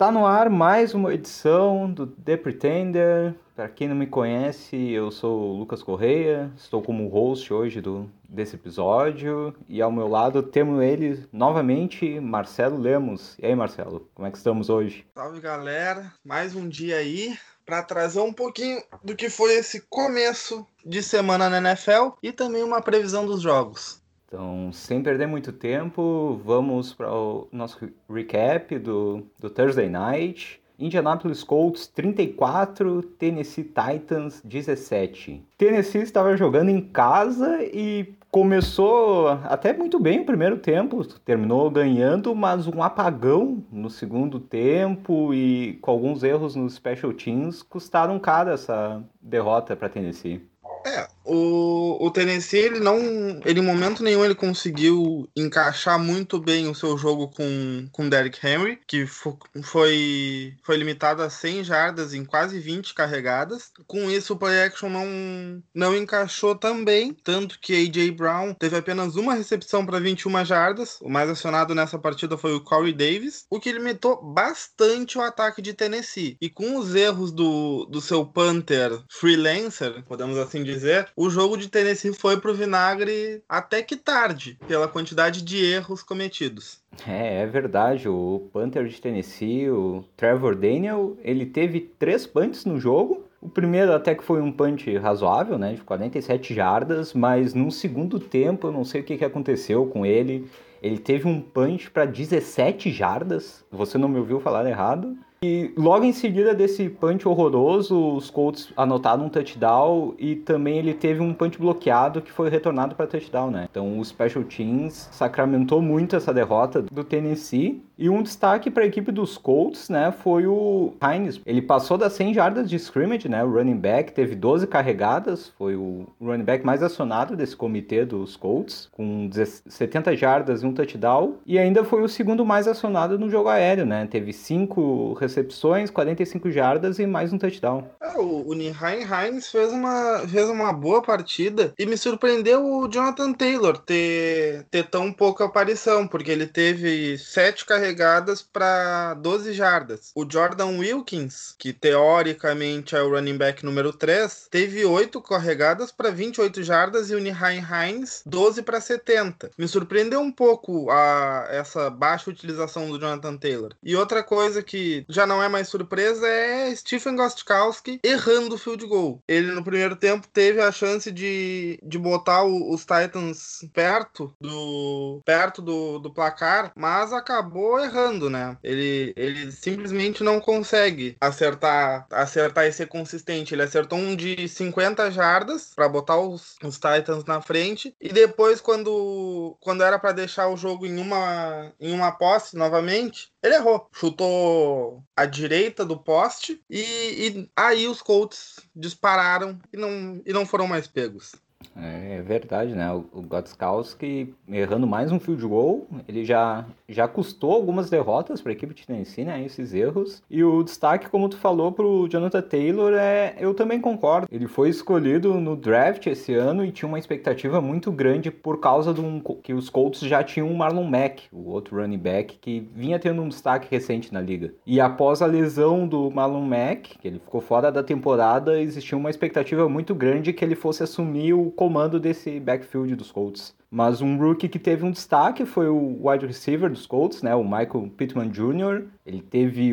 Tá no ar mais uma edição do The Pretender. Para quem não me conhece, eu sou o Lucas Correia, estou como host hoje do, desse episódio e ao meu lado temos ele novamente, Marcelo Lemos. E aí, Marcelo, como é que estamos hoje? Salve galera, mais um dia aí para trazer um pouquinho do que foi esse começo de semana na NFL e também uma previsão dos jogos. Então, sem perder muito tempo, vamos para o nosso recap do, do Thursday Night. Indianapolis Colts 34, Tennessee Titans 17. Tennessee estava jogando em casa e começou até muito bem o primeiro tempo, terminou ganhando, mas um apagão no segundo tempo e com alguns erros nos special teams custaram caro essa derrota para Tennessee. É, o, o Tennessee, ele não. Ele em momento nenhum ele conseguiu encaixar muito bem o seu jogo com, com Derrick Henry, que foi, foi limitado a 100 jardas em quase 20 carregadas. Com isso, o play action não, não encaixou também, tanto que A.J. Brown teve apenas uma recepção para 21 jardas. O mais acionado nessa partida foi o Corey Davis, o que limitou bastante o ataque de Tennessee. E com os erros do, do seu Panther freelancer, podemos assim dizer, o jogo de Tennessee foi pro vinagre até que tarde, pela quantidade de erros cometidos. É, é verdade. O Panther de Tennessee, o Trevor Daniel, ele teve três punts no jogo. O primeiro até que foi um punch razoável, né, de 47 jardas, mas no segundo tempo eu não sei o que, que aconteceu com ele. Ele teve um punch para 17 jardas. Você não me ouviu falar errado. E logo em seguida desse punch horroroso, os Colts anotaram um touchdown e também ele teve um punch bloqueado que foi retornado para touchdown, né? Então o Special Teams sacramentou muito essa derrota do Tennessee. E um destaque para a equipe dos Colts, né, foi o Hines. Ele passou das 100 jardas de scrimmage, né? O running back teve 12 carregadas, foi o running back mais acionado desse comitê dos Colts, com 70 jardas e um touchdown. E ainda foi o segundo mais acionado no jogo aéreo, né? Teve 5 recepções, 45 jardas e mais um touchdown. É, o, o Nihain Hines fez uma, fez uma boa partida e me surpreendeu o Jonathan Taylor ter, ter tão pouca aparição, porque ele teve 7 carregadas para 12 jardas. O Jordan Wilkins, que teoricamente é o running back número 3, teve 8 carregadas para 28 jardas e o Nihain Hines 12 para 70. Me surpreendeu um pouco a, essa baixa utilização do Jonathan Taylor. E outra coisa que já já não é mais surpresa é Stephen Gostkowski errando o field goal. Ele no primeiro tempo teve a chance de, de botar o, os Titans perto do perto do, do placar, mas acabou errando, né? Ele, ele simplesmente não consegue acertar acertar e ser consistente. Ele acertou um de 50 jardas para botar os, os Titans na frente e depois quando quando era para deixar o jogo em uma em uma posse novamente, ele errou. Chutou à direita do poste e, e aí os Colts dispararam e não, e não foram mais pegos. É, verdade, né? O Gotskowski errando mais um field goal, ele já, já custou algumas derrotas para a equipe de Tennessee, né? Esses erros. E o destaque, como tu falou, para o Jonathan Taylor, é, eu também concordo. Ele foi escolhido no draft esse ano e tinha uma expectativa muito grande por causa de um, que os Colts já tinham o Marlon Mack, o outro running back, que vinha tendo um destaque recente na liga. E após a lesão do Marlon Mack, que ele ficou fora da temporada, existia uma expectativa muito grande que ele fosse assumir o comando desse backfield dos Colts. Mas um rookie que teve um destaque foi o wide receiver dos Colts, né, o Michael Pittman Jr. Ele teve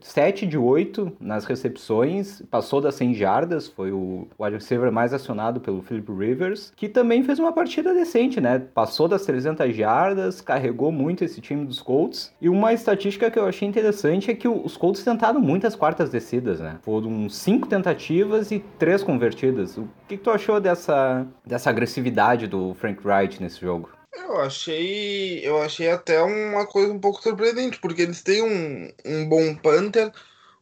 7 de 8 nas recepções, passou das 100 jardas, foi o wide receiver mais acionado pelo Philip Rivers, que também fez uma partida decente, né? Passou das 300 jardas, carregou muito esse time dos Colts. E uma estatística que eu achei interessante é que os Colts tentaram muitas quartas descidas, né? Foram 5 tentativas e 3 convertidas. O que, que tu achou dessa, dessa agressividade do Frank Wright? Nesse jogo. Eu achei, eu achei até uma coisa um pouco surpreendente, porque eles têm um, um bom punter,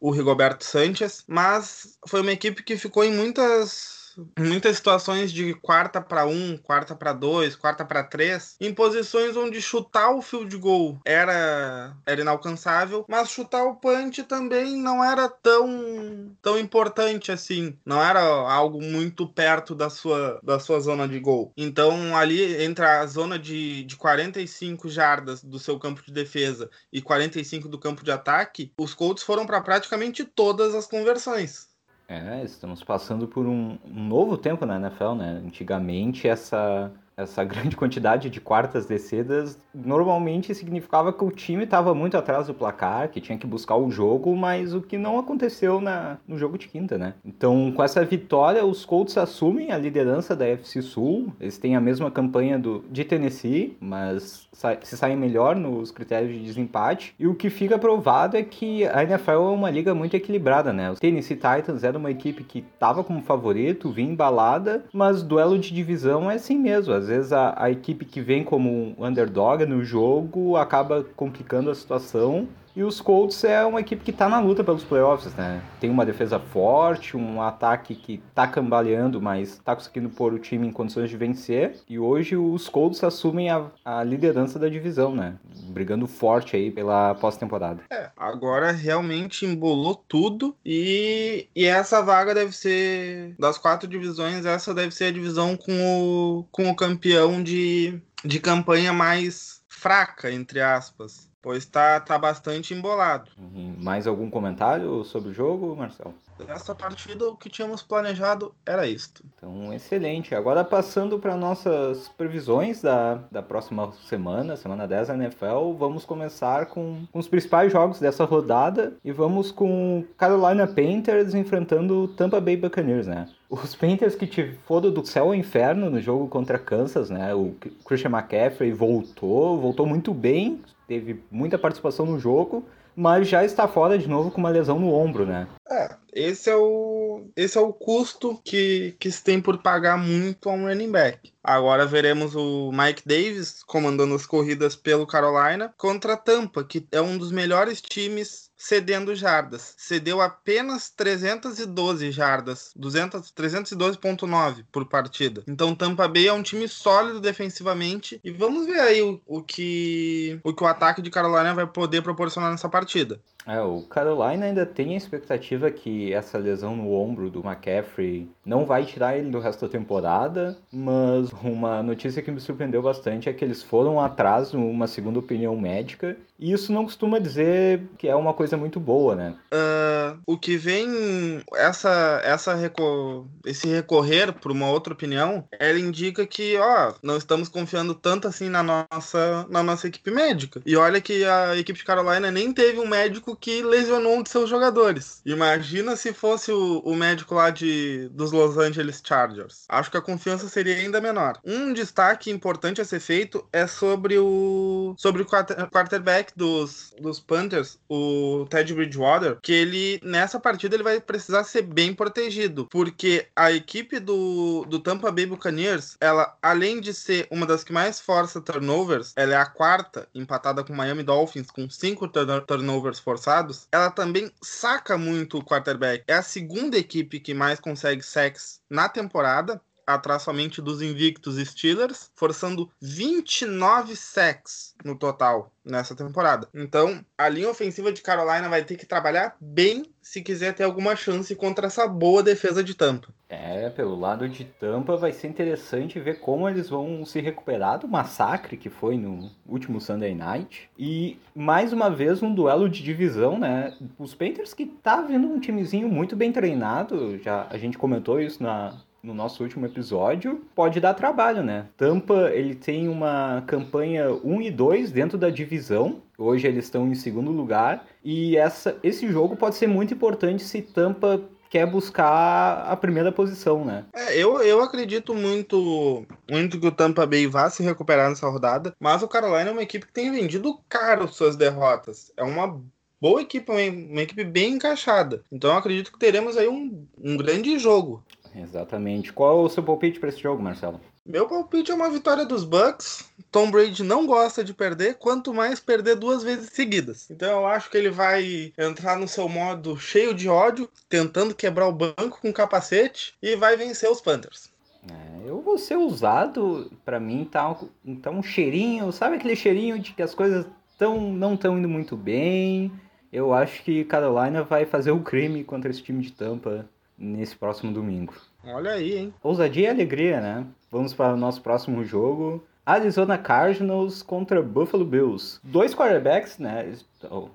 o Rigoberto Sanchez, mas foi uma equipe que ficou em muitas muitas, situações de quarta para um, quarta para dois, quarta para três, em posições onde chutar o field goal era, era inalcançável, mas chutar o punch também não era tão, tão importante assim. Não era algo muito perto da sua, da sua zona de gol. Então, ali entre a zona de, de 45 jardas do seu campo de defesa e 45 do campo de ataque, os Colts foram para praticamente todas as conversões. É, estamos passando por um, novo tempo na NFL, né? Antigamente essa essa grande quantidade de quartas descidas normalmente significava que o time estava muito atrás do placar, que tinha que buscar o jogo, mas o que não aconteceu na, no jogo de quinta, né? Então, com essa vitória, os Colts assumem a liderança da FC Sul. Eles têm a mesma campanha do, de Tennessee, mas sa se saem melhor nos critérios de desempate. E o que fica provado é que a NFL é uma liga muito equilibrada, né? O Tennessee Titans era uma equipe que estava como favorito, vinha embalada, mas duelo de divisão é assim mesmo às vezes a, a equipe que vem como um underdog no jogo acaba complicando a situação e os Colts é uma equipe que está na luta pelos playoffs, né? Tem uma defesa forte, um ataque que está cambaleando, mas está conseguindo pôr o time em condições de vencer. E hoje os Colts assumem a, a liderança da divisão, né? Brigando forte aí pela pós-temporada. É, agora realmente embolou tudo e, e essa vaga deve ser, das quatro divisões, essa deve ser a divisão com o, com o campeão de, de campanha mais fraca, entre aspas. Pois tá, tá bastante embolado. Uhum. Mais algum comentário sobre o jogo, Marcelo? Essa partida, o que tínhamos planejado era isto. Então, excelente. Agora, passando para nossas previsões da, da próxima semana, semana 10 da NFL, vamos começar com, com os principais jogos dessa rodada e vamos com Carolina Panthers enfrentando Tampa Bay Buccaneers, né? Os Panthers que te foram do céu ao inferno no jogo contra Kansas, né? O Christian McCaffrey voltou, voltou muito bem, teve muita participação no jogo, mas já está fora de novo com uma lesão no ombro, né? É, esse é o, esse é o custo que, que se tem por pagar muito a um running back. Agora veremos o Mike Davis comandando as corridas pelo Carolina contra a Tampa, que é um dos melhores times cedendo jardas. Cedeu apenas 312 jardas, 312.9 por partida. Então Tampa Bay é um time sólido defensivamente e vamos ver aí o, o, que o que o ataque de Carolina vai poder proporcionar nessa partida. É, o Carolina ainda tem a expectativa que essa lesão no ombro do McCaffrey não vai tirar ele do resto da temporada, mas uma notícia que me surpreendeu bastante é que eles foram atrás uma segunda opinião médica, e isso não costuma dizer que é uma coisa muito boa, né? Uh, o que vem, essa, essa reco esse recorrer por uma outra opinião, ela indica que, ó, não estamos confiando tanto assim na nossa, na nossa equipe médica. E olha que a equipe de Carolina nem teve um médico que lesionou um de seus jogadores. Imagina se fosse o, o médico lá de, dos Los Angeles Chargers. Acho que a confiança seria ainda menor. Um destaque importante a ser feito é sobre o sobre o quarterback dos, dos Panthers, o Ted Bridgewater, que ele nessa partida ele vai precisar ser bem protegido, porque a equipe do, do Tampa Bay Buccaneers, ela além de ser uma das que mais força turnovers, ela é a quarta, empatada com o Miami Dolphins com cinco turnovers forçados ela também saca muito o quarterback. É a segunda equipe que mais consegue sacks na temporada, atrás somente dos invictos Steelers, forçando 29 sacks no total nessa temporada. Então, a linha ofensiva de Carolina vai ter que trabalhar bem se quiser ter alguma chance contra essa boa defesa de Tampa. É, pelo lado de Tampa vai ser interessante ver como eles vão se recuperar do massacre que foi no último Sunday Night. E mais uma vez um duelo de divisão, né? Os Panthers que tá vendo um timezinho muito bem treinado, já a gente comentou isso na no nosso último episódio, pode dar trabalho, né? Tampa, ele tem uma campanha 1 e 2 dentro da divisão. Hoje eles estão em segundo lugar e essa, esse jogo pode ser muito importante se Tampa quer buscar a primeira posição, né? É, eu, eu acredito muito, muito que o Tampa Bay vá se recuperar nessa rodada, mas o Carolina é uma equipe que tem vendido caro suas derrotas. É uma boa equipe, uma, equipe bem encaixada. Então eu acredito que teremos aí um, um grande jogo. Exatamente. Qual é o seu palpite para esse jogo, Marcelo? Meu palpite é uma vitória dos Bucks. Tom Brady não gosta de perder, quanto mais perder duas vezes seguidas. Então eu acho que ele vai entrar no seu modo cheio de ódio, tentando quebrar o banco com capacete e vai vencer os Panthers. É, eu vou ser usado, para mim tá um, tá um cheirinho, sabe aquele cheirinho de que as coisas tão, não estão indo muito bem. Eu acho que Carolina vai fazer o crime contra esse time de Tampa nesse próximo domingo. Olha aí, hein? Ousadia e alegria, né? Vamos para o nosso próximo jogo. Arizona Cardinals contra Buffalo Bills. Dois quarterbacks, né?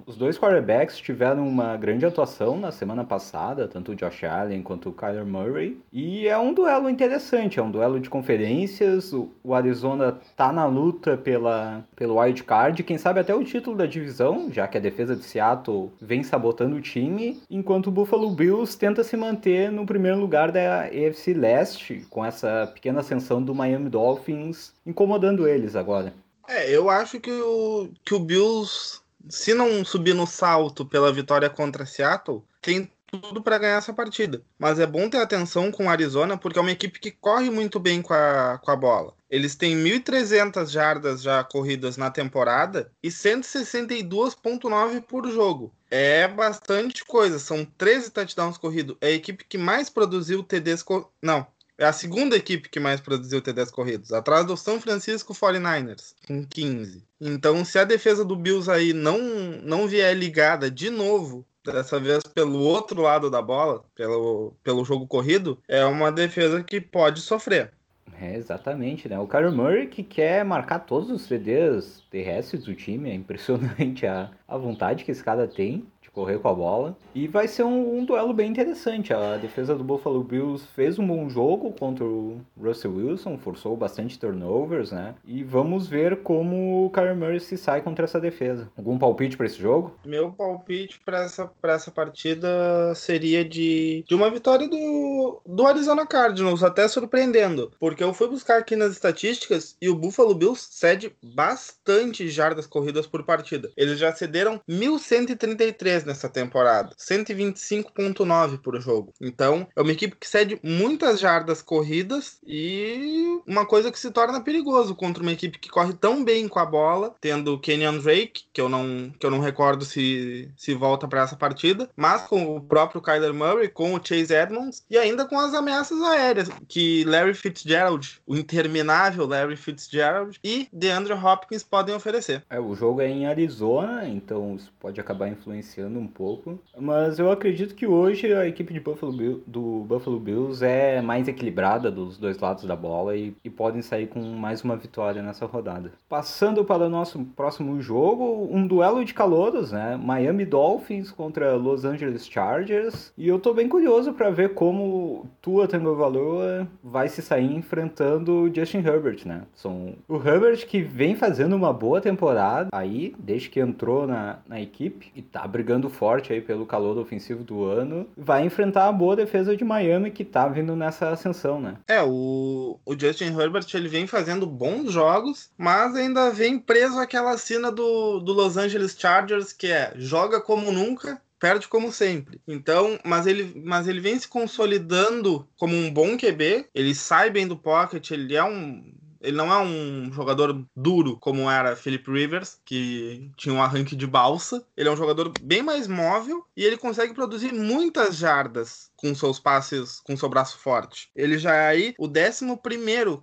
Os dois quarterbacks tiveram uma grande atuação na semana passada, tanto o Josh Allen quanto o Kyler Murray. E é um duelo interessante, é um duelo de conferências. O Arizona tá na luta pela, pelo wild card, quem sabe até o título da divisão, já que a defesa de Seattle vem sabotando o time, enquanto o Buffalo Bills tenta se manter no primeiro lugar da AFC Leste, com essa pequena ascensão do Miami Dolphins incomodando eles agora. É, eu acho que o, que o Bills se não subir no salto pela vitória contra Seattle, tem tudo para ganhar essa partida. Mas é bom ter atenção com o Arizona, porque é uma equipe que corre muito bem com a, com a bola. Eles têm 1.300 jardas já corridas na temporada e 162,9 por jogo. É bastante coisa, são 13 touchdowns corridos. É a equipe que mais produziu TDs. Co... Não, é a segunda equipe que mais produziu TDs corridos, atrás do São Francisco 49ers, com 15. Então, se a defesa do Bills aí não, não vier ligada de novo, dessa vez pelo outro lado da bola, pelo, pelo jogo corrido, é uma defesa que pode sofrer. É, exatamente, né? O Kyler Murray que quer marcar todos os CDs terrestres do time, é impressionante a, a vontade que esse cara tem correr com a bola. E vai ser um, um, duelo bem interessante. A defesa do Buffalo Bills fez um bom jogo contra o Russell Wilson, forçou bastante turnovers, né? E vamos ver como o Kyler Murray se sai contra essa defesa. Algum palpite para esse jogo? Meu palpite para essa, essa partida seria de, de uma vitória do, do Arizona Cardinals, até surpreendendo, porque eu fui buscar aqui nas estatísticas e o Buffalo Bills cede bastante jardas corridas por partida. Eles já cederam 1.133 nessa temporada, 125.9 por jogo. Então, é uma equipe que cede muitas jardas corridas e uma coisa que se torna perigoso contra uma equipe que corre tão bem com a bola, tendo Kenyon Drake, que eu não que eu não recordo se se volta para essa partida, mas com o próprio Kyler Murray, com o Chase Edmonds e ainda com as ameaças aéreas que Larry Fitzgerald, o interminável Larry Fitzgerald e DeAndre Hopkins podem oferecer. É, o jogo é em Arizona, então isso pode acabar influenciando um pouco. Mas eu acredito que hoje a equipe de Buffalo Bill, do Buffalo Bills é mais equilibrada dos dois lados da bola e, e podem sair com mais uma vitória nessa rodada. Passando para o nosso próximo jogo, um duelo de calouros, né? Miami Dolphins contra Los Angeles Chargers. E eu tô bem curioso para ver como Tua Tagovailoa vai se sair enfrentando Justin Herbert, né? São o Herbert que vem fazendo uma boa temporada aí, desde que entrou na, na equipe e tá brigando forte aí pelo calor ofensivo do ano, vai enfrentar a boa defesa de Miami que tá vindo nessa ascensão, né? É, o, o Justin Herbert ele vem fazendo bons jogos, mas ainda vem preso àquela cena do, do Los Angeles Chargers que é joga como nunca, perde como sempre. Então, mas ele, mas ele vem se consolidando como um bom QB. Ele sai bem do pocket, ele é um ele não é um jogador duro como era Philip Rivers, que tinha um arranque de balsa. Ele é um jogador bem mais móvel e ele consegue produzir muitas jardas com seus passes, com seu braço forte. Ele já é aí o 11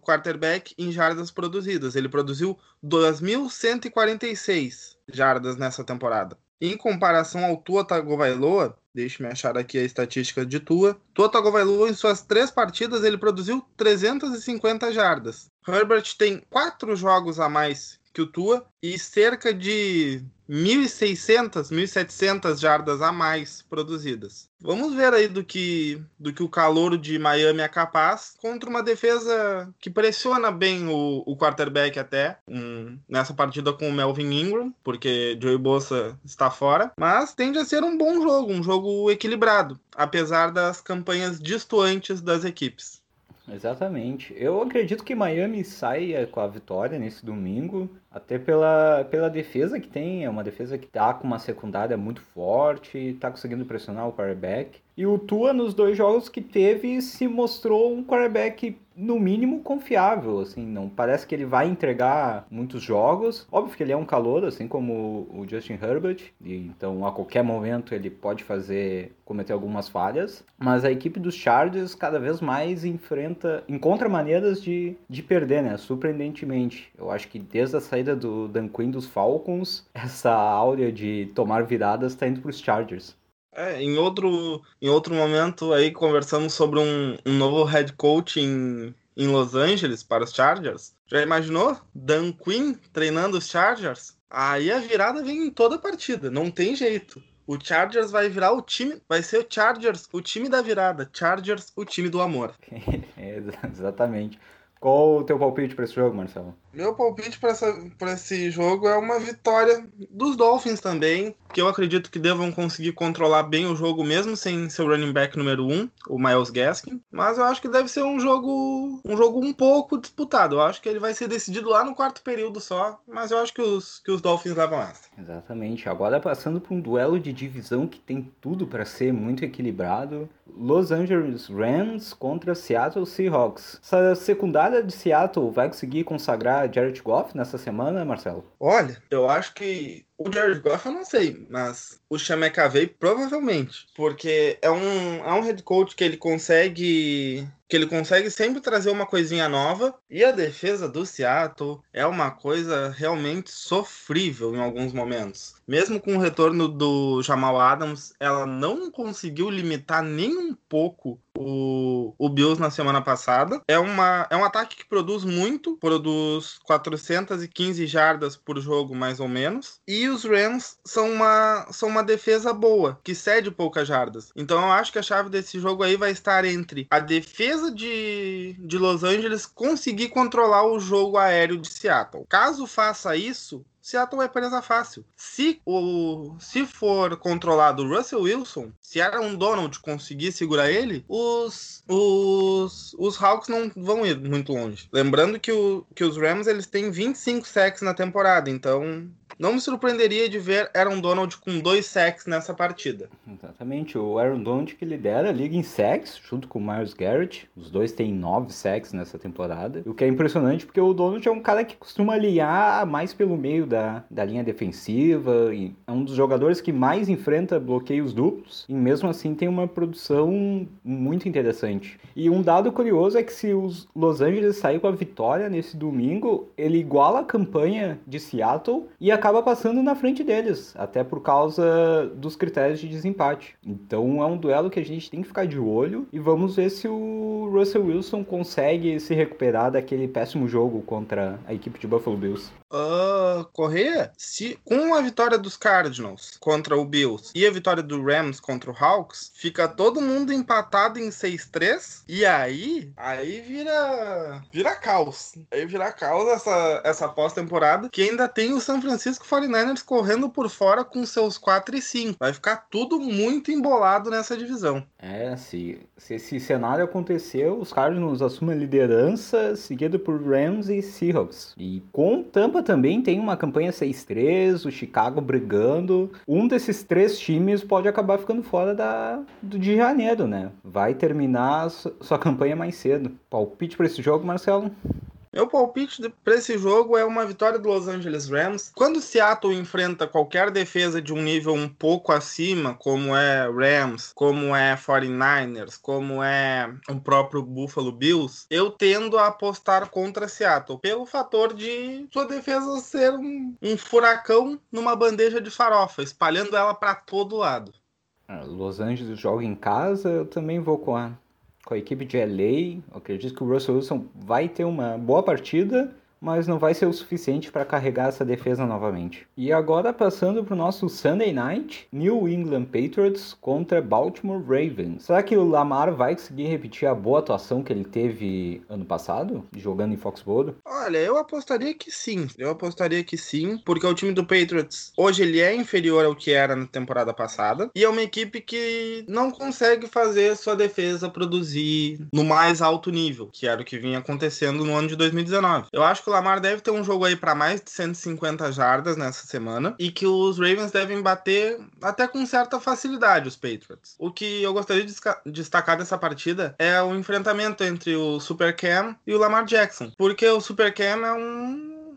quarterback em jardas produzidas. Ele produziu 2.146 jardas nessa temporada. Em comparação ao Tua Tagovailoa, deixe-me achar aqui a estatística de Tua. Tua Tagovailoa em suas três partidas ele produziu 350 jardas. Herbert tem quatro jogos a mais que o Tua e cerca de 1.600, 1.700 jardas a mais produzidas. Vamos ver aí do que, do que o calor de Miami é capaz contra uma defesa que pressiona bem o, o quarterback até um, nessa partida com o Melvin Ingram, porque Joey Bosa está fora, mas tende a ser um bom jogo, um jogo equilibrado, apesar das campanhas distantes das equipes. Exatamente. Eu acredito que Miami saia com a vitória nesse domingo, até pela, pela defesa que tem. É uma defesa que tá com uma secundária muito forte, tá conseguindo pressionar o quarterback. E o Tua, nos dois jogos que teve, se mostrou um quarterback no mínimo confiável, assim, não parece que ele vai entregar muitos jogos. Óbvio que ele é um calor, assim como o Justin Herbert, e então a qualquer momento ele pode fazer cometer algumas falhas, mas a equipe dos Chargers cada vez mais enfrenta, encontra maneiras de, de perder, né? Surpreendentemente. Eu acho que desde a saída do Dan Quinn dos Falcons, essa áurea de tomar viradas está indo para os Chargers. É, em outro, em outro momento aí conversamos sobre um, um novo head coach em, em Los Angeles para os Chargers. Já imaginou? Dan Quinn treinando os Chargers? Aí a virada vem em toda a partida, não tem jeito. O Chargers vai virar o time, vai ser o Chargers, o time da virada. Chargers, o time do amor. exatamente. Qual o teu palpite para esse jogo, Marcelo? Meu palpite para esse jogo é uma vitória dos Dolphins também, que eu acredito que devam conseguir controlar bem o jogo mesmo sem seu running back número 1, um, o Miles Gaskin. Mas eu acho que deve ser um jogo um jogo um pouco disputado. Eu acho que ele vai ser decidido lá no quarto período só, mas eu acho que os, que os Dolphins levam essa. Exatamente. Agora passando por um duelo de divisão que tem tudo para ser muito equilibrado. Los Angeles Rams contra Seattle Seahawks. Essa secundária de Seattle vai conseguir consagrar Jared Goff nessa semana, Marcelo? Olha, eu acho que o Jared Goff eu não sei, mas o Chamecavei provavelmente, porque é um, é um head coach que ele consegue que ele consegue sempre trazer uma coisinha nova e a defesa do Seattle é uma coisa realmente sofrível em alguns momentos. Mesmo com o retorno do Jamal Adams, ela não conseguiu limitar nem um pouco o, o Bills na semana passada. É, uma, é um ataque que produz muito, produz 415 jardas por jogo, mais ou menos. E os Rams são uma, são uma defesa boa, que cede poucas jardas. Então eu acho que a chave desse jogo aí vai estar entre a defesa de, de Los Angeles conseguir controlar o jogo aéreo de Seattle. Caso faça isso, Seattle é presa fácil. Se o se for controlado o Russell Wilson, se Aaron Donald conseguir segurar ele, os os os Hawks não vão ir muito longe. Lembrando que, o, que os Rams eles têm 25 sacks na temporada, então não me surpreenderia de ver Aaron Donald com dois sacks nessa partida. Exatamente, o Aaron Donald que lidera a liga em sacks, junto com o Myers Garrett. Os dois têm nove sacks nessa temporada. O que é impressionante porque o Donald é um cara que costuma aliar mais pelo meio da, da linha defensiva. E é um dos jogadores que mais enfrenta bloqueios duplos. E mesmo assim tem uma produção muito interessante. E um dado curioso é que se os Los Angeles sair com a vitória nesse domingo, ele iguala a campanha de Seattle e a acaba passando na frente deles, até por causa dos critérios de desempate. Então é um duelo que a gente tem que ficar de olho e vamos ver se o Russell Wilson consegue se recuperar daquele péssimo jogo contra a equipe de Buffalo Bills. Uh, Correia, se com a vitória dos Cardinals contra o Bills e a vitória do Rams contra o Hawks, fica todo mundo empatado em 6-3 e aí, aí vira vira caos. Aí vira caos essa essa pós-temporada que ainda tem o San Francisco 49ers correndo por fora com seus 4 e 5. Vai ficar tudo muito embolado nessa divisão. É, se, se esse cenário acontecer, os Cardinals assumem a liderança, seguido por Rams e Seahawks. E com Tampa também tem uma campanha 6-3, o Chicago brigando. Um desses três times pode acabar ficando fora da, de janeiro, né? Vai terminar sua campanha mais cedo. Palpite para esse jogo, Marcelo? Meu palpite para esse jogo é uma vitória do Los Angeles Rams. Quando Seattle enfrenta qualquer defesa de um nível um pouco acima, como é Rams, como é 49ers, como é o próprio Buffalo Bills, eu tendo a apostar contra Seattle, pelo fator de sua defesa ser um, um furacão numa bandeja de farofa, espalhando ela para todo lado. Ah, Los Angeles joga em casa, eu também vou com a com a equipe de LA. Eu acredito que o Russell Wilson vai ter uma boa partida, mas não vai ser o suficiente para carregar essa defesa novamente. E agora passando para o nosso Sunday Night, New England Patriots contra Baltimore Ravens. Será que o Lamar vai conseguir repetir a boa atuação que ele teve ano passado, jogando em Foxborough? Olha, eu apostaria que sim. Eu apostaria que sim, porque o time do Patriots hoje ele é inferior ao que era na temporada passada e é uma equipe que não consegue fazer sua defesa produzir no mais alto nível, que era o que vinha acontecendo no ano de 2019. Eu acho que o Lamar deve ter um jogo aí para mais de 150 jardas nessa semana e que os Ravens devem bater até com certa facilidade os Patriots. O que eu gostaria de destacar dessa partida é o enfrentamento entre o Super Cam e o Lamar Jackson, porque o Super Cam é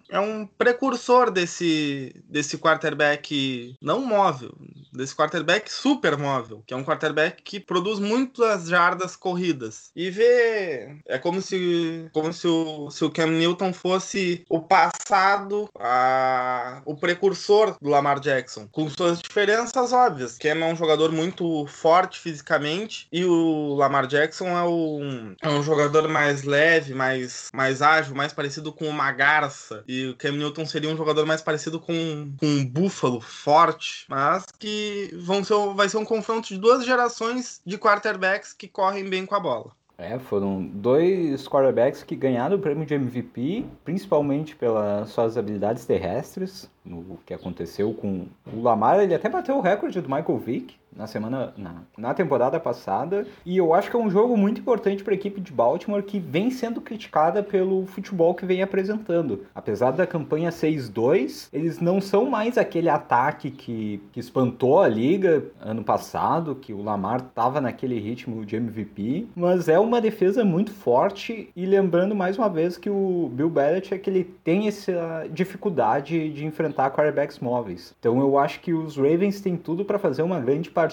é um precursor desse, desse quarterback não móvel, desse quarterback super móvel, que é um quarterback que produz muitas jardas corridas. E vê. É como se, como se, o, se o Cam Newton fosse o passado, a, o precursor do Lamar Jackson, com suas diferenças óbvias. Cam é um jogador muito forte fisicamente e o Lamar Jackson é um, é um jogador mais leve, mais, mais ágil, mais parecido com uma garça. E o Cam Newton seria um jogador mais parecido com, com um búfalo forte, mas que vão ser, vai ser um confronto de duas gerações de quarterbacks que correm bem com a bola. É, foram dois quarterbacks que ganharam o prêmio de MVP, principalmente pelas suas habilidades terrestres, no que aconteceu com o Lamar. Ele até bateu o recorde do Michael Vick na semana na, na temporada passada e eu acho que é um jogo muito importante para a equipe de Baltimore que vem sendo criticada pelo futebol que vem apresentando. Apesar da campanha 6-2, eles não são mais aquele ataque que, que espantou a liga ano passado, que o Lamar estava naquele ritmo de MVP, mas é uma defesa muito forte e lembrando mais uma vez que o Bill Belichick ele tem essa dificuldade de enfrentar quarterbacks móveis. Então eu acho que os Ravens têm tudo para fazer uma grande partida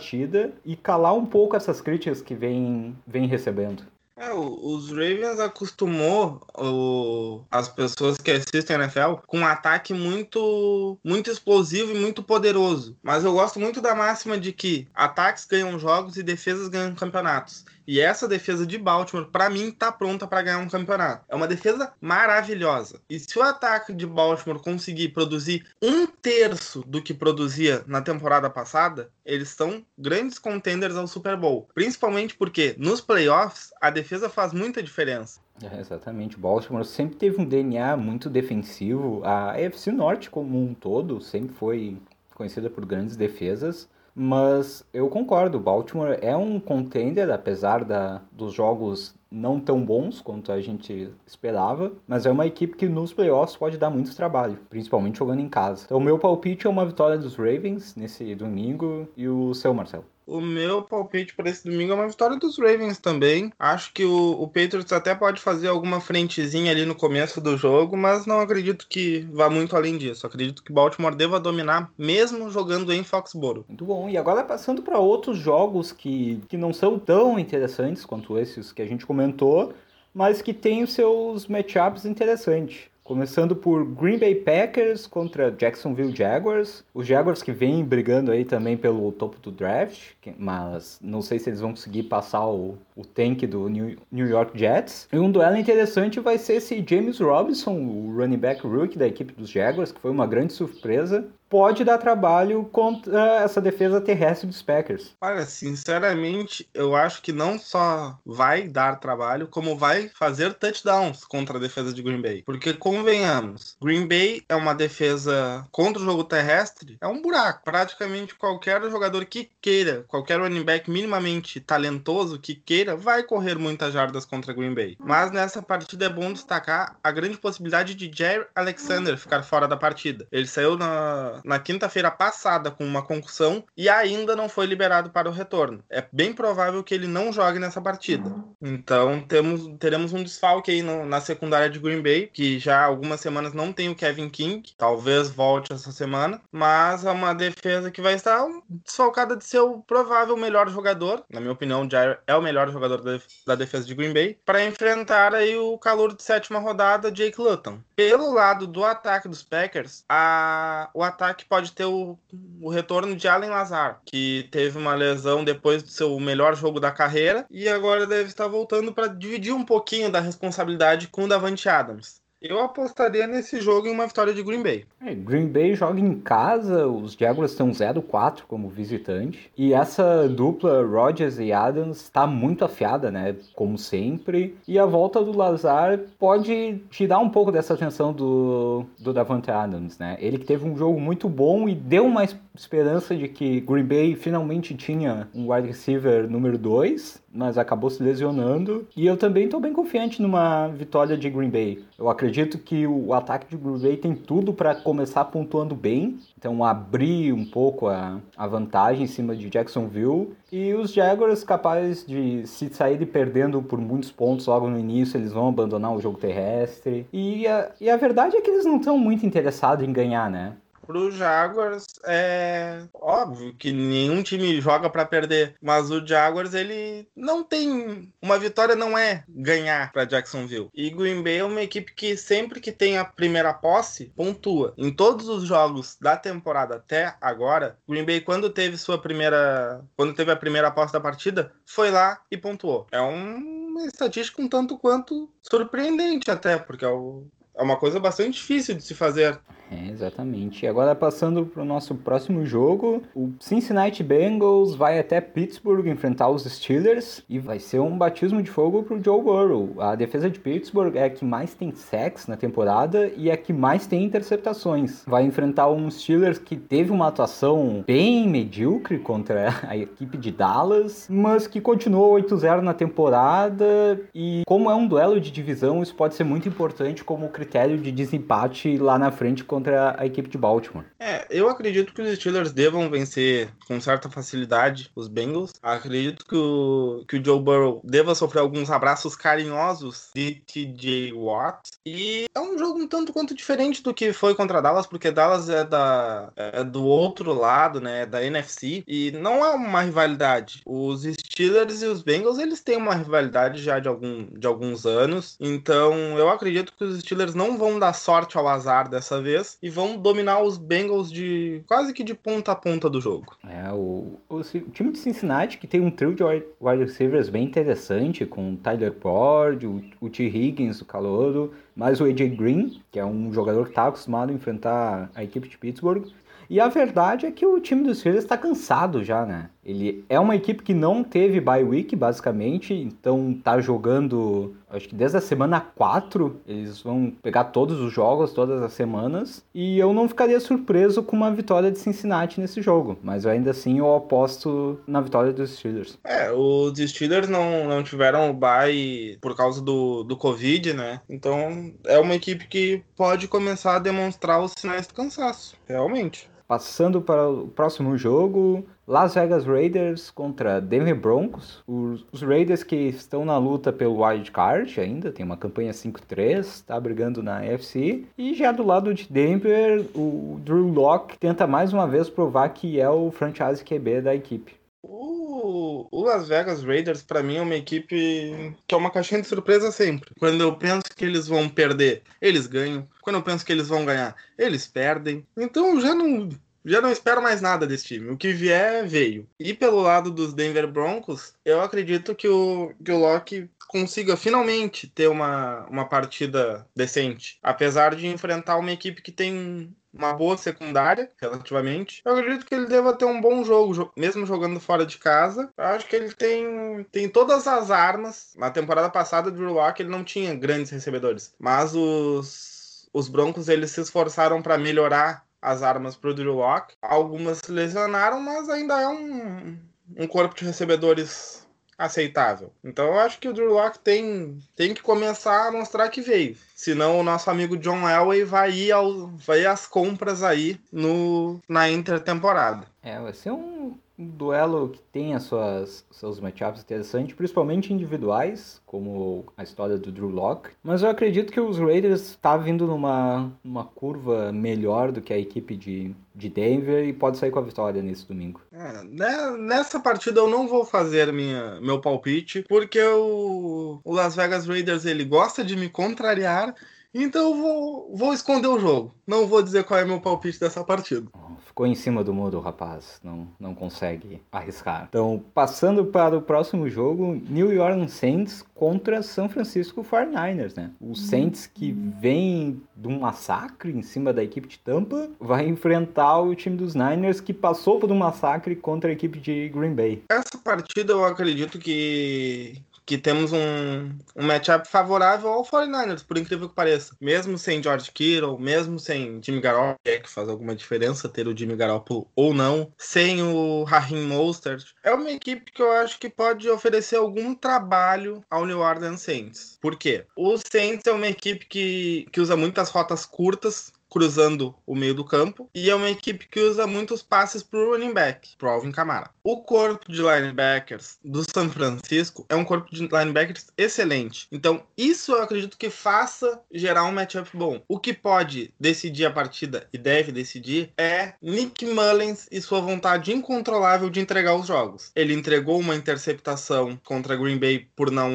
e calar um pouco essas críticas que vem, vem recebendo. É, os Ravens acostumou o, as pessoas que assistem a NFL com um ataque muito, muito explosivo e muito poderoso. Mas eu gosto muito da máxima de que ataques ganham jogos e defesas ganham campeonatos. E essa defesa de Baltimore, para mim, tá pronta para ganhar um campeonato. É uma defesa maravilhosa. E se o ataque de Baltimore conseguir produzir um terço do que produzia na temporada passada, eles são grandes contenders ao Super Bowl. Principalmente porque nos playoffs a defesa faz muita diferença. É, exatamente. Baltimore sempre teve um DNA muito defensivo. A AFC Norte como um todo sempre foi conhecida por grandes defesas. Mas eu concordo, Baltimore é um contender, apesar da, dos jogos não tão bons quanto a gente esperava, mas é uma equipe que nos playoffs pode dar muito trabalho, principalmente jogando em casa. Então, o meu palpite é uma vitória dos Ravens nesse domingo e o seu, Marcelo. O meu palpite para esse domingo é uma vitória dos Ravens também. Acho que o, o Patriots até pode fazer alguma frentezinha ali no começo do jogo, mas não acredito que vá muito além disso. Acredito que Baltimore deva dominar, mesmo jogando em Foxborough. Muito bom. E agora passando para outros jogos que, que não são tão interessantes quanto esses que a gente comentou, mas que têm os seus matchups interessantes. Começando por Green Bay Packers contra Jacksonville Jaguars. Os Jaguars que vêm brigando aí também pelo topo do draft, mas não sei se eles vão conseguir passar o, o tank do New, New York Jets. E um duelo interessante vai ser esse James Robinson, o running back rookie da equipe dos Jaguars, que foi uma grande surpresa pode dar trabalho contra essa defesa terrestre dos Packers. Olha, sinceramente, eu acho que não só vai dar trabalho, como vai fazer touchdowns contra a defesa de Green Bay. Porque, convenhamos, Green Bay é uma defesa contra o jogo terrestre, é um buraco. Praticamente qualquer jogador que queira, qualquer running back minimamente talentoso que queira, vai correr muitas jardas contra Green Bay. Mas nessa partida é bom destacar a grande possibilidade de Jerry Alexander ficar fora da partida. Ele saiu na, na quinta-feira passada com uma concussão e ainda não foi liberado para o retorno. É bem provável que ele não jogue nessa partida. Então temos, teremos um desfalque aí no, na secundária de Green Bay, que já algumas semanas não tem o Kevin King, talvez volte essa semana, mas é uma defesa que vai estar desfalcada de seu provável melhor jogador, na minha opinião, já é o melhor jogador da, defesa de Green Bay, para enfrentar aí o calor de sétima rodada, Jake Luton. Pelo lado do ataque dos Packers, a, o ataque que pode ter o, o retorno de Allen Lazar, que teve uma lesão depois do seu melhor jogo da carreira e agora deve estar voltando para dividir um pouquinho da responsabilidade com o Davante Adams. Eu apostaria nesse jogo em uma vitória de Green Bay. É, Green Bay joga em casa, os Jaguars estão 0-4 como visitante. E essa dupla Rodgers e Adams está muito afiada, né? Como sempre. E a volta do Lazar pode tirar um pouco dessa atenção do, do Davante Adams, né? Ele que teve um jogo muito bom e deu uma esperança de que Green Bay finalmente tinha um wide receiver número 2, mas acabou se lesionando. E eu também estou bem confiante numa vitória de Green Bay. Eu acredito que o ataque de Green Bay tem tudo para começar pontuando bem, então abrir um pouco a, a vantagem em cima de Jacksonville e os Jaguars capazes de se saírem perdendo por muitos pontos logo no início, eles vão abandonar o jogo terrestre. E a, e a verdade é que eles não estão muito interessados em ganhar, né? Pro Jaguars é óbvio que nenhum time joga para perder, mas o Jaguars ele não tem uma vitória não é ganhar para Jacksonville. E Green Bay é uma equipe que sempre que tem a primeira posse pontua. Em todos os jogos da temporada até agora, Green Bay quando teve sua primeira, quando teve a primeira posse da partida, foi lá e pontuou. É uma estatística um tanto quanto surpreendente até, porque é o é uma coisa bastante difícil de se fazer. É, exatamente. Agora passando para o nosso próximo jogo, o Cincinnati Bengals vai até Pittsburgh enfrentar os Steelers e vai ser um batismo de fogo para o Joe Burrow. A defesa de Pittsburgh é a que mais tem sacks na temporada e é a que mais tem interceptações. Vai enfrentar um Steelers que teve uma atuação bem medíocre contra a equipe de Dallas, mas que continuou 8-0 na temporada e como é um duelo de divisão, isso pode ser muito importante como critério de desempate lá na frente contra a equipe de Baltimore. É, eu acredito que os Steelers devam vencer com certa facilidade os Bengals. Acredito que o, que o Joe Burrow deva sofrer alguns abraços carinhosos de TJ Watt. E é um jogo um tanto quanto diferente do que foi contra Dallas, porque Dallas é, da, é do outro lado, né, da NFC, e não é uma rivalidade. Os Steelers e os Bengals, eles têm uma rivalidade já de, algum, de alguns anos, então eu acredito que os Steelers não vão dar sorte ao azar dessa vez, e vão dominar os Bengals de quase que de ponta a ponta do jogo. É, o, o, o time de Cincinnati que tem um trio de wide receivers bem interessante, com Tyler Ford, o, o T. Higgins, o Calouro, mais o AJ Green, que é um jogador que está acostumado a enfrentar a equipe de Pittsburgh. E a verdade é que o time dos Steelers está cansado já, né? Ele é uma equipe que não teve bye week, basicamente, então tá jogando, acho que desde a semana 4, eles vão pegar todos os jogos, todas as semanas, e eu não ficaria surpreso com uma vitória de Cincinnati nesse jogo, mas ainda assim eu aposto na vitória dos Steelers. É, os Steelers não, não tiveram o bye por causa do, do Covid, né? Então é uma equipe que pode começar a demonstrar os sinais de cansaço, realmente. Passando para o próximo jogo, Las Vegas Raiders contra Denver Broncos. Os, Raiders que estão na luta pelo wild card ainda, tem uma campanha 5-3, está brigando na FC. E já do lado de Denver, o Drew Locke tenta mais uma vez provar que é o franchise QB da equipe. O Las Vegas Raiders, para mim, é uma equipe que é uma caixinha de surpresa sempre. Quando eu penso que eles vão perder, eles ganham. Quando eu penso que eles vão ganhar, eles perdem. Então já não já não espero mais nada desse time. O que vier, veio. E pelo lado dos Denver Broncos, eu acredito que o, que o Locke consiga finalmente ter uma, uma partida decente. Apesar de enfrentar uma equipe que tem uma boa secundária, relativamente. Eu acredito que ele deva ter um bom jogo, mesmo jogando fora de casa. Eu acho que ele tem, tem todas as armas. Na temporada passada, Drew Locke ele não tinha grandes recebedores, mas os, os Broncos eles se esforçaram para melhorar as armas para o Drew Lock. Algumas se lesionaram, mas ainda é um, um corpo de recebedores aceitável. Então eu acho que o Drew Lock tem, tem que começar a mostrar que veio. Senão o nosso amigo John Elway vai ir, ao, vai ir às compras aí no, na intertemporada. É, vai ser um, um duelo que tem as suas seus matchups interessantes, principalmente individuais, como a história do Drew Locke. Mas eu acredito que os Raiders está vindo numa, numa curva melhor do que a equipe de, de Denver e pode sair com a vitória nesse domingo. É, né, nessa partida eu não vou fazer minha, meu palpite, porque o, o Las Vegas Raiders ele gosta de me contrariar então eu vou, vou esconder o jogo. Não vou dizer qual é meu palpite dessa partida. Ficou em cima do muro, rapaz. Não, não consegue arriscar. Então, passando para o próximo jogo, New Orleans Saints contra São Francisco 49ers, né? O Saints que vem de um massacre em cima da equipe de Tampa vai enfrentar o time dos Niners que passou por um massacre contra a equipe de Green Bay. Essa partida eu acredito que que temos um, um matchup favorável ao 49ers, por incrível que pareça. Mesmo sem George Kittle, mesmo sem Jimmy Garoppolo, é que faz alguma diferença ter o Jimmy Garoppolo ou não, sem o Raheem Mostert. É uma equipe que eu acho que pode oferecer algum trabalho ao New Orleans Saints. Por quê? O Saints é uma equipe que, que usa muitas rotas curtas, cruzando o meio do campo e é uma equipe que usa muitos passes para o running back, pro Alvin Kamara. O corpo de linebackers do San Francisco é um corpo de linebackers excelente. Então, isso eu acredito que faça gerar um matchup bom. O que pode decidir a partida e deve decidir é Nick Mullins e sua vontade incontrolável de entregar os jogos. Ele entregou uma interceptação contra Green Bay por não,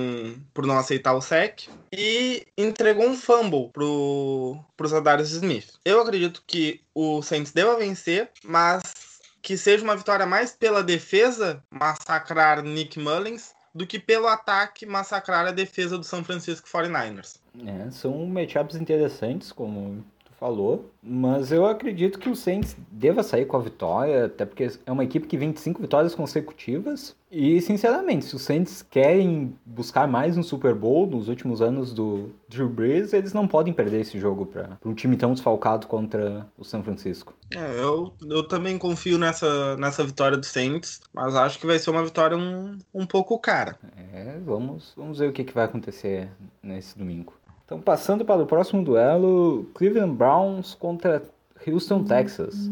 por não aceitar o sec e entregou um fumble pro, pro Zadarius Smith. Eu acredito que o Saints deva vencer, mas que seja uma vitória mais pela defesa, massacrar Nick Mullins, do que pelo ataque massacrar a defesa do São Francisco 49ers. É, são matchups interessantes, como falou, mas eu acredito que o Saints deva sair com a vitória, até porque é uma equipe que vem de cinco vitórias consecutivas. E, sinceramente, se os Saints querem buscar mais um Super Bowl nos últimos anos do Drew Brees, eles não podem perder esse jogo para um time tão desfalcado contra o San Francisco. É, eu, eu também confio nessa, nessa vitória do Saints, mas acho que vai ser uma vitória um, um pouco cara. É, vamos, vamos ver o que, que vai acontecer nesse domingo. Então, passando para o próximo duelo, Cleveland Browns contra Houston, Texas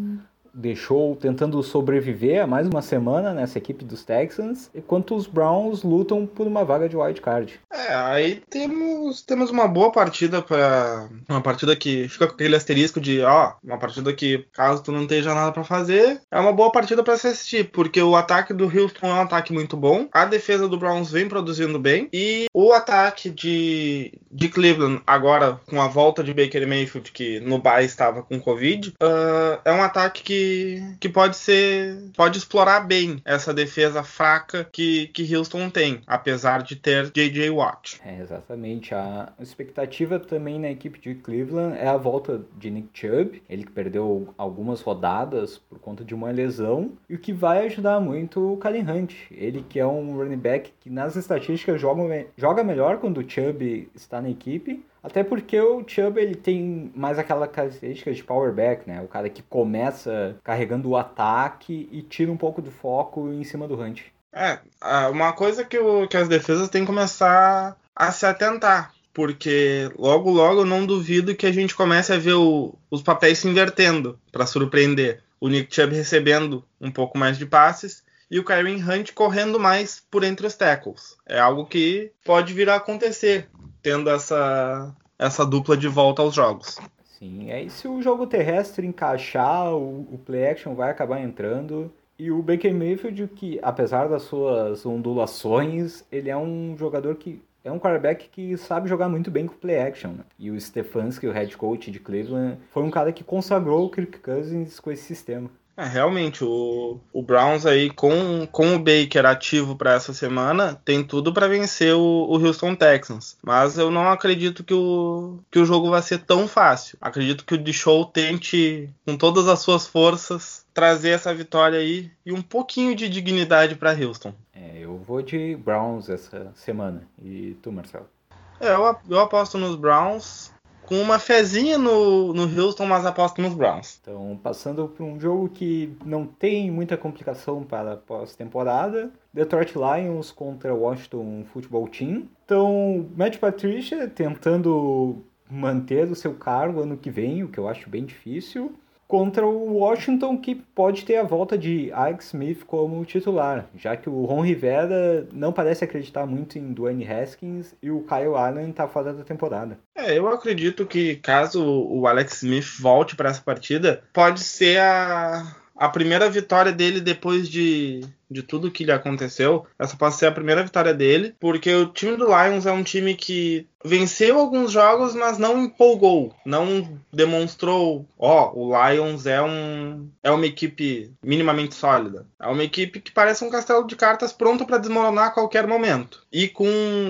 deixou tentando sobreviver a mais uma semana nessa equipe dos Texans, enquanto os Browns lutam por uma vaga de wild card. É, aí temos, temos uma boa partida para uma partida que fica com aquele asterisco de, ó, uma partida que caso tu não esteja nada para fazer, é uma boa partida para se assistir, porque o ataque do Houston é um ataque muito bom, a defesa do Browns vem produzindo bem e o ataque de, de Cleveland agora com a volta de Baker Mayfield que no bye estava com Covid, uh, é um ataque que que, pode ser. pode explorar bem essa defesa fraca que, que Houston tem, apesar de ter J.J. Watt. É, exatamente. A expectativa também na equipe de Cleveland é a volta de Nick Chubb, ele que perdeu algumas rodadas por conta de uma lesão, e o que vai ajudar muito o Karen Hunt. Ele que é um running back que nas estatísticas joga, joga melhor quando o Chubb está na equipe, até porque o Chubb ele tem mais aquela característica de power back, né? O cara que começa carregando o ataque e tira um pouco do foco em cima do Hunt. É, uma coisa que, o, que as defesas têm que começar a se atentar. Porque logo, logo eu não duvido que a gente comece a ver o, os papéis se invertendo para surpreender. O Nick Chubb recebendo um pouco mais de passes e o Kyrie Hunt correndo mais por entre os tackles. É algo que pode vir a acontecer tendo essa, essa dupla de volta aos jogos. Sim, aí se o jogo terrestre encaixar, o, o play action vai acabar entrando. E o Baker Mayfield, que apesar das suas ondulações, ele é um jogador que é um quarterback que sabe jogar muito bem com play action. Né? E o Stefanski, o head coach de Cleveland, foi um cara que consagrou o Kirk Cousins com esse sistema. É, realmente, o, o Browns aí com, com o Baker ativo para essa semana tem tudo para vencer o, o, Houston Texans. Mas eu não acredito que o, que o jogo vai ser tão fácil. Acredito que o D-Show tente, com todas as suas forças, trazer essa vitória aí e um pouquinho de dignidade para Houston. É, eu vou de Browns essa semana. E tu, Marcelo? É, eu, eu aposto nos Browns com uma fezinha no, no Houston, mas aposto nos Browns. Então, passando para um jogo que não tem muita complicação para a pós-temporada, Detroit Lions contra Washington Football Team. Então, Matt Patricia tentando manter o seu cargo ano que vem, o que eu acho bem difícil contra o Washington, que pode ter a volta de Ike Smith como titular, já que o Ron Rivera não parece acreditar muito em Dwayne Haskins e o Kyle Allen está fora da temporada. É, eu acredito que caso o Alex Smith volte para essa partida, pode ser a, a primeira vitória dele depois de de tudo que lhe aconteceu, essa pode ser a primeira vitória dele, porque o time do Lions é um time que venceu alguns jogos, mas não empolgou, não demonstrou, ó, oh, o Lions é um é uma equipe minimamente sólida. É uma equipe que parece um castelo de cartas pronto para desmoronar a qualquer momento. E com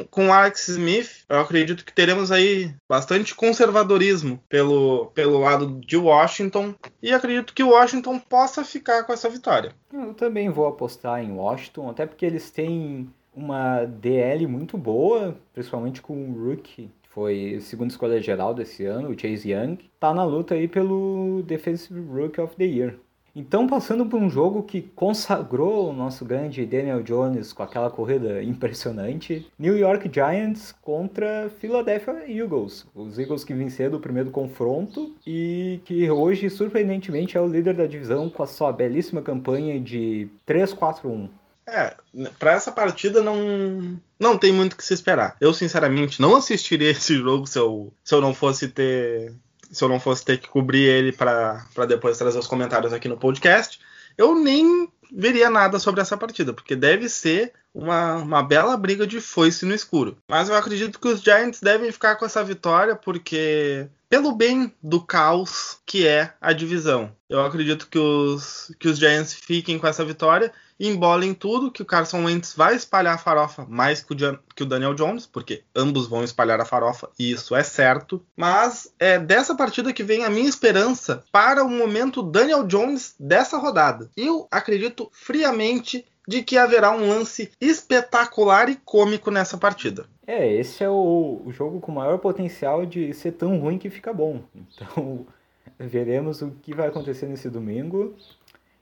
com Alex Smith, eu acredito que teremos aí bastante conservadorismo pelo pelo lado de Washington e acredito que o Washington possa ficar com essa vitória. Eu também vou apostar em Washington, até porque eles têm uma DL muito boa, principalmente com o Rookie, que foi segunda escolha geral desse ano, o Chase Young, tá na luta aí pelo Defensive Rookie of the Year. Então, passando por um jogo que consagrou o nosso grande Daniel Jones com aquela corrida impressionante, New York Giants contra Philadelphia Eagles. Os Eagles que venceram o primeiro confronto e que hoje, surpreendentemente, é o líder da divisão com a sua belíssima campanha de 3-4-1. É, para essa partida não não tem muito o que se esperar. Eu, sinceramente, não assistiria esse jogo se eu, se eu não fosse ter se eu não fosse ter que cobrir ele para depois trazer os comentários aqui no podcast, eu nem veria nada sobre essa partida, porque deve ser uma, uma bela briga de foice no escuro. Mas eu acredito que os Giants devem ficar com essa vitória, porque pelo bem do caos que é a divisão. Eu acredito que os, que os Giants fiquem com essa vitória embolem tudo, que o Carson Wentz vai espalhar a farofa mais que o, que o Daniel Jones, porque ambos vão espalhar a farofa, e isso é certo. Mas é dessa partida que vem a minha esperança para o momento Daniel Jones dessa rodada. Eu acredito friamente de que haverá um lance espetacular e cômico nessa partida. É, esse é o, o jogo com maior potencial de ser tão ruim que fica bom. Então, veremos o que vai acontecer nesse domingo.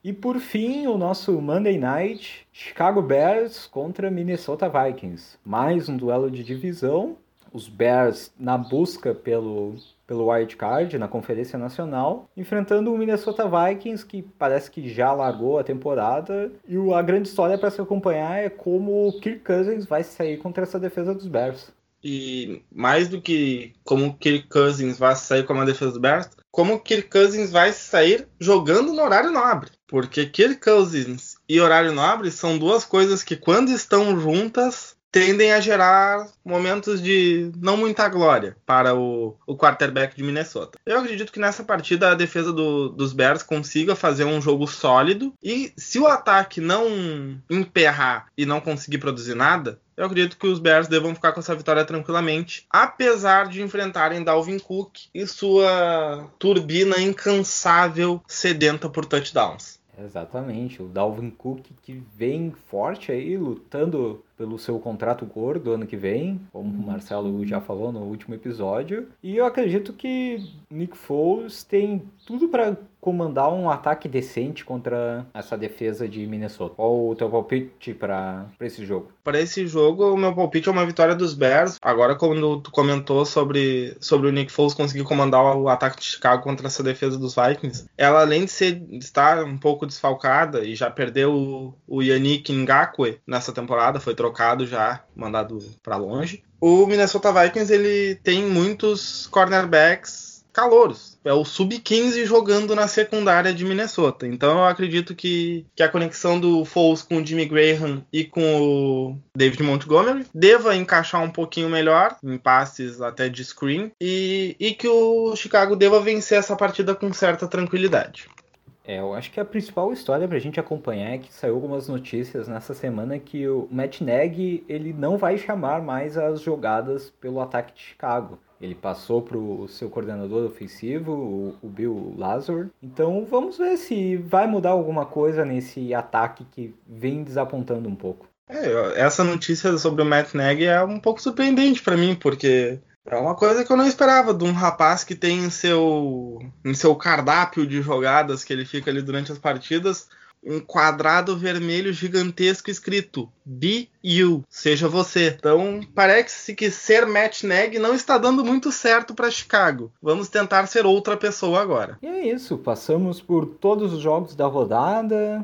E por fim, o nosso Monday Night, Chicago Bears contra Minnesota Vikings. Mais um duelo de divisão. Os Bears na busca pelo, pelo wild card na Conferência Nacional, enfrentando o Minnesota Vikings, que parece que já largou a temporada. E a grande história para se acompanhar é como o Kirk Cousins vai sair contra essa defesa dos Bears. E mais do que como o Kirk Cousins vai sair com a defesa dos Bears, como Kirk Cousins vai sair jogando no horário nobre. Porque Kirk Cousins e horário nobre são duas coisas que, quando estão juntas, tendem a gerar momentos de não muita glória para o, o quarterback de Minnesota. Eu acredito que nessa partida a defesa do, dos Bears consiga fazer um jogo sólido e se o ataque não emperrar e não conseguir produzir nada, eu acredito que os Bears devam ficar com essa vitória tranquilamente, apesar de enfrentarem Dalvin Cook e sua turbina incansável sedenta por touchdowns. Exatamente, o Dalvin Cook que vem forte aí, lutando pelo seu contrato gordo ano que vem, como o Marcelo já falou no último episódio. E eu acredito que Nick Foles tem tudo para comandar um ataque decente contra essa defesa de Minnesota. Qual o teu palpite para esse jogo? Para esse jogo, o meu palpite é uma vitória dos Bears. Agora, quando tu comentou sobre, sobre o Nick Foles conseguir comandar o ataque de Chicago contra essa defesa dos Vikings, ela além de ser estar um pouco desfalcada e já perdeu o, o Yannick Ngakwe nessa temporada, foi já, mandado para longe. O Minnesota Vikings ele tem muitos cornerbacks calouros. É o sub-15 jogando na secundária de Minnesota. Então eu acredito que, que a conexão do Foles com o Jimmy Graham e com o David Montgomery deva encaixar um pouquinho melhor, em passes até de screen, e, e que o Chicago deva vencer essa partida com certa tranquilidade. É, eu acho que a principal história pra gente acompanhar é que saiu algumas notícias nessa semana que o Matt Nagy ele não vai chamar mais as jogadas pelo ataque de Chicago. Ele passou para o seu coordenador ofensivo, o, o Bill Lazor. Então vamos ver se vai mudar alguma coisa nesse ataque que vem desapontando um pouco. É, essa notícia sobre o Matt Nagy é um pouco surpreendente para mim, porque é uma coisa que eu não esperava de um rapaz que tem em seu, em seu cardápio de jogadas que ele fica ali durante as partidas um quadrado vermelho gigantesco escrito Be You, seja você. Então parece que ser Matt Neg não está dando muito certo para Chicago. Vamos tentar ser outra pessoa agora. E é isso, passamos por todos os jogos da rodada,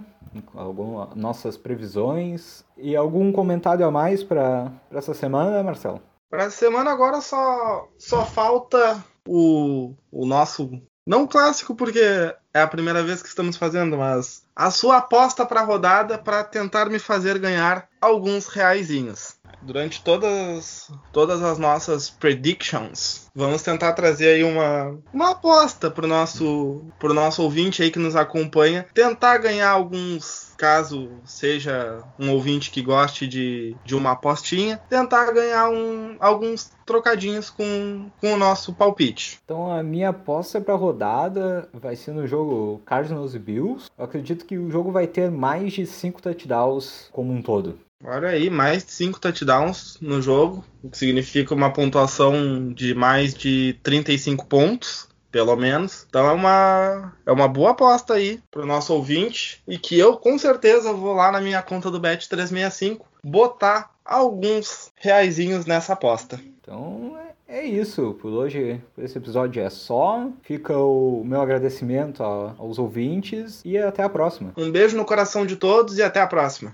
algumas nossas previsões e algum comentário a mais para essa semana, Marcelo? Para essa semana agora só só falta o, o nosso não clássico porque é a primeira vez que estamos fazendo, mas a sua aposta para a rodada para tentar me fazer ganhar alguns reaisinhos. Durante todas, todas as nossas predictions, vamos tentar trazer aí uma, uma aposta para o nosso, pro nosso ouvinte aí que nos acompanha, tentar ganhar alguns caso seja um ouvinte que goste de, de uma apostinha, tentar ganhar um, alguns trocadinhos com, com o nosso palpite. Então a minha aposta para rodada vai ser no jogo Cardinals Bills. Eu acredito que o jogo vai ter mais de 5 touchdowns como um todo. Olha aí, mais de 5 touchdowns no jogo, o que significa uma pontuação de mais de 35 pontos pelo menos. Então é uma, é uma boa aposta aí pro nosso ouvinte e que eu com certeza vou lá na minha conta do Bet365 botar alguns reaisinhos nessa aposta. Então é, é isso, por hoje esse episódio é só. Fica o meu agradecimento aos ouvintes e até a próxima. Um beijo no coração de todos e até a próxima.